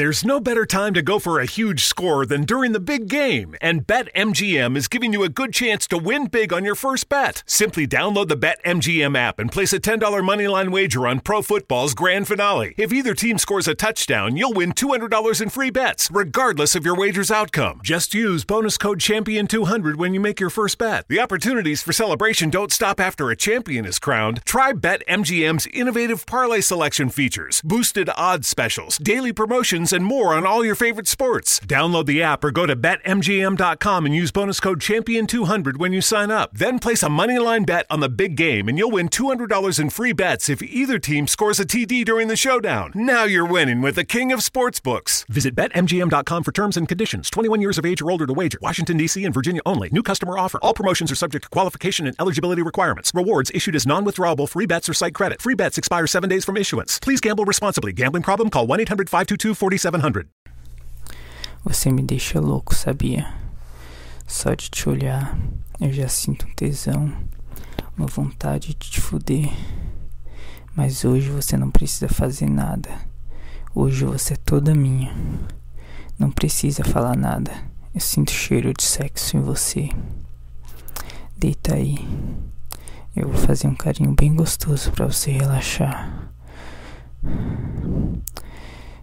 There's no better time to go for a huge score than during the big game, and BetMGM is giving you a good chance to win big on your first bet. Simply download the BetMGM app and place a $10 moneyline wager on pro football's grand finale. If either team scores a touchdown, you'll win $200 in free bets, regardless of your wager's outcome. Just use bonus code Champion200 when you make your first bet. The opportunities for celebration don't stop after a champion is crowned. Try BetMGM's innovative parlay selection features, boosted odds specials, daily promotions, and more on all your favorite sports. Download the app or go to betmgm.com and use bonus code Champion200 when you sign up. Then place a moneyline bet on the big game and you'll win $200 in free bets if either team scores a TD during the showdown. Now you're winning with the king of sportsbooks. Visit betmgm.com for terms and conditions. 21 years of age or older to wager. Washington, D.C. and Virginia only. New customer offer. All promotions are subject to qualification and eligibility requirements. Rewards issued as non withdrawable free bets or site credit. Free bets expire seven days from issuance. Please gamble responsibly. Gambling problem? Call 1 800 522 4700. Você me deixa louco, sabia? Só de te olhar, eu já sinto um tesão, uma vontade de te fuder. Mas hoje você não precisa fazer nada. Hoje você é toda minha. Não precisa falar nada. Eu sinto cheiro de sexo em você. Deita aí. Eu vou fazer um carinho bem gostoso para você relaxar.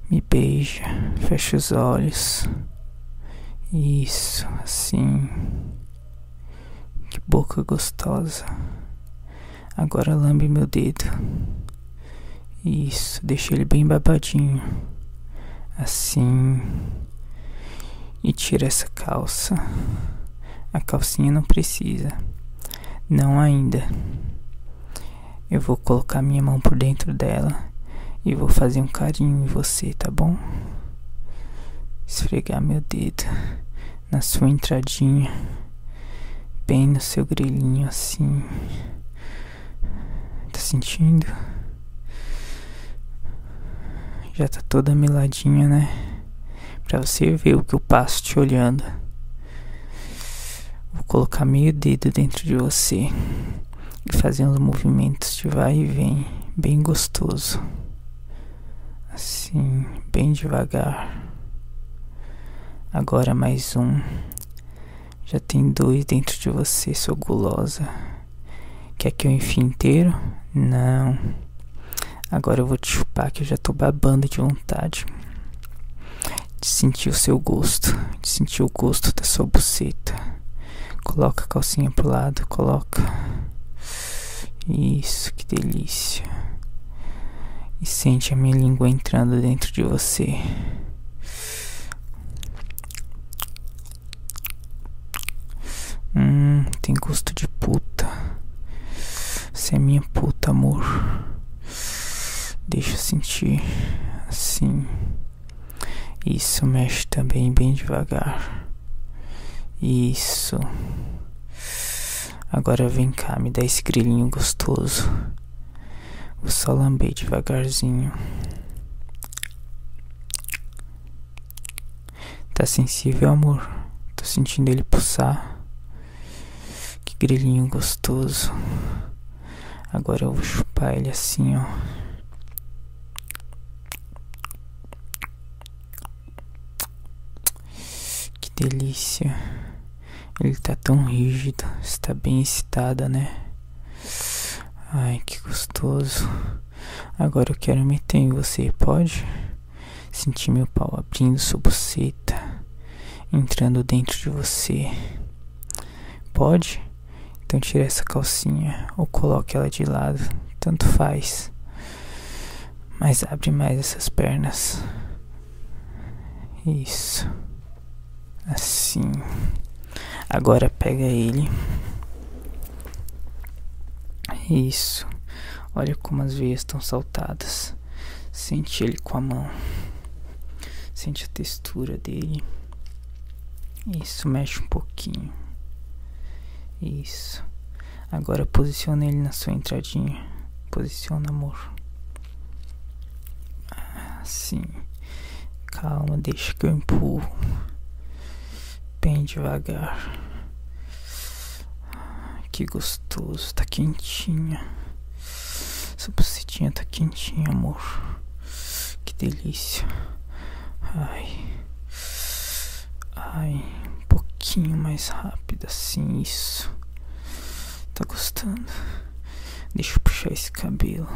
Me beija, fecha os olhos. Isso, assim. Que boca gostosa. Agora lambe meu dedo. Isso, deixa ele bem babadinho. Assim. E tira essa calça. A calcinha não precisa. Não ainda. Eu vou colocar minha mão por dentro dela e vou fazer um carinho em você, tá bom? Esfregar meu dedo na sua entradinha, bem no seu grelhinho assim. Tá sentindo? Já tá toda meladinha, né? Pra você ver o que eu passo te olhando. Vou colocar meio dedo dentro de você e fazer uns movimentos de vai e vem, bem gostoso. Assim, bem devagar. Agora mais um. Já tem dois dentro de você, sou gulosa. Quer que eu enfie inteiro? Não. Agora eu vou te chupar que eu já tô babando de vontade. De sentir o seu gosto. De sentir o gosto da sua buceta. Coloca a calcinha pro lado, coloca. Isso, que delícia e sente a minha língua entrando dentro de você. Hum, tem gosto de puta. Você é minha puta, amor. Deixa eu sentir assim. Isso, mexe também bem devagar. Isso. Agora vem cá, me dá esse grilinho gostoso. Vou só lamber devagarzinho. Tá sensível, amor? Tô sentindo ele pulsar. Que grilinho gostoso. Agora eu vou chupar ele assim, ó. Que delícia. Ele tá tão rígido. Está bem excitada, né? Ai, que gostoso. Agora eu quero meter em você, pode? Sentir meu pau abrindo sua buceta, entrando dentro de você. Pode? Então tire essa calcinha ou coloque ela de lado, tanto faz. Mas abre mais essas pernas. Isso. Assim. Agora pega ele. Isso. Olha como as veias estão saltadas. Sente ele com a mão. Sente a textura dele. Isso, mexe um pouquinho. Isso. Agora posiciona ele na sua entradinha. Posiciona, amor. Assim. Calma, deixa que eu empurro. Bem devagar. Que gostoso, tá quentinha. Essa bucetinha tá quentinha, amor. Que delícia. Ai. Ai, um pouquinho mais rápido assim, isso. Tá gostando? Deixa eu puxar esse cabelo.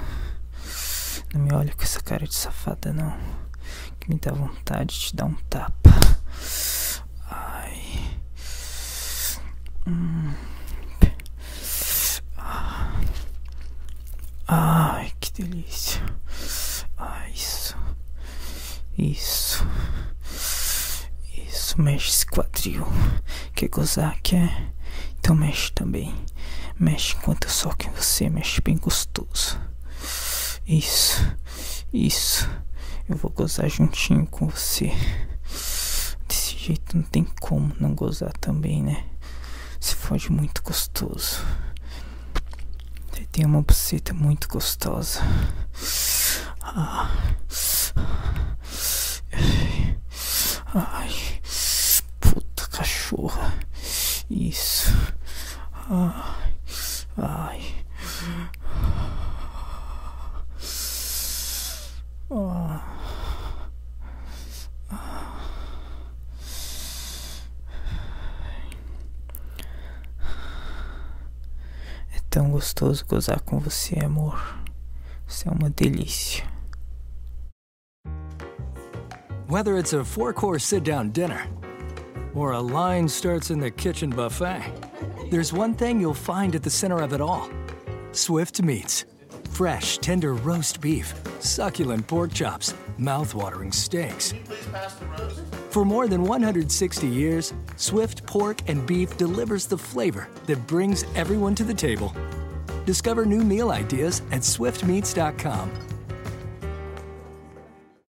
Não me olha com essa cara de safada, não. Que me dá vontade de te dar um tapa. Ai. Hum. Ai, que delícia. Ai, isso. Isso. Isso, mexe esse quadril. Quer gozar, quer? Então mexe também. Mexe enquanto eu soco em você, mexe bem gostoso. Isso, isso. Eu vou gozar juntinho com você. Desse jeito não tem como não gozar também, né? Você fode muito gostoso. Tem uma buceta muito gostosa. Ah. Ai, puta cachorra. Isso. Ai, tão gostoso gozar com você, amor. Você é uma delícia. Whether it's a four course sit down dinner or a line starts in the kitchen buffet, there's one thing you'll find at the center of it all Swift Meats. Fresh, tender roast beef, succulent pork chops, mouth-watering steaks. For more than 160 years, Swift Pork and Beef delivers the flavor that brings everyone to the table. Discover new meal ideas at swiftmeats.com